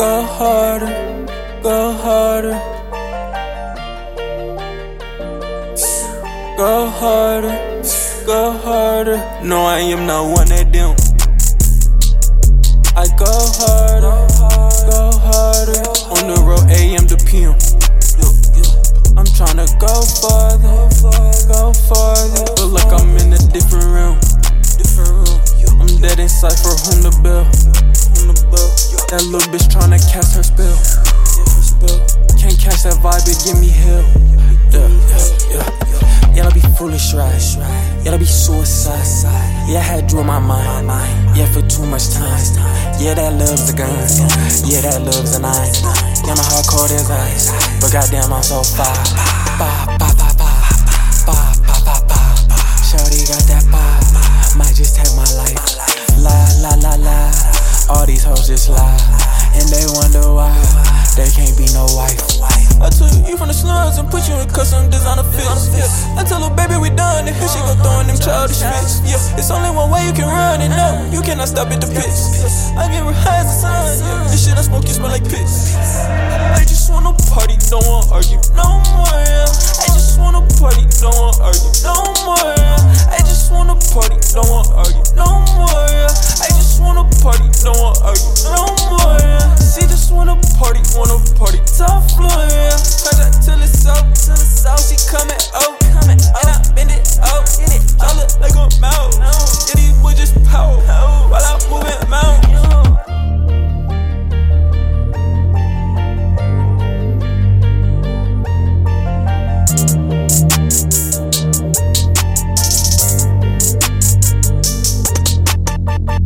Go harder, go harder. Go harder, go harder. No, I am not one of them. I go harder, go harder. On the road, AM to PM. I'm tryna go farther, go farther. But like I'm in a different room. I'm dead inside for whom the bell. Little bitch tryna cast her spell. Can't catch that vibe, it give me hell. Yeah, yeah, yeah. Yeah, that be foolish, right? Yeah, that be suicide. Yeah, I had drew my mind. Yeah, for too much time. Yeah, that love's a gun. Yeah, that love's a knife. Yeah, my heart cold as ice. But goddamn, I'm so fire. Ba, ba, ba, ba. Ba, ba, ba, ba. Shorty got that vibe. Might just take Hoes just lie. And they wonder why they can't be no wife. I took you from the slums and put you in custom designer fits. I tell her, baby, we done. And here she go throwing them childish fits. Yeah, it's only one way you can run it. No, you cannot stop at the piss. I get high as the sun. Yeah, this shit I smoke, you smell like piss. I just wanna party, don't wanna argue no more. Yeah. I just wanna party, don't wanna argue no more. Yeah. I just wanna party, don't wanna argue.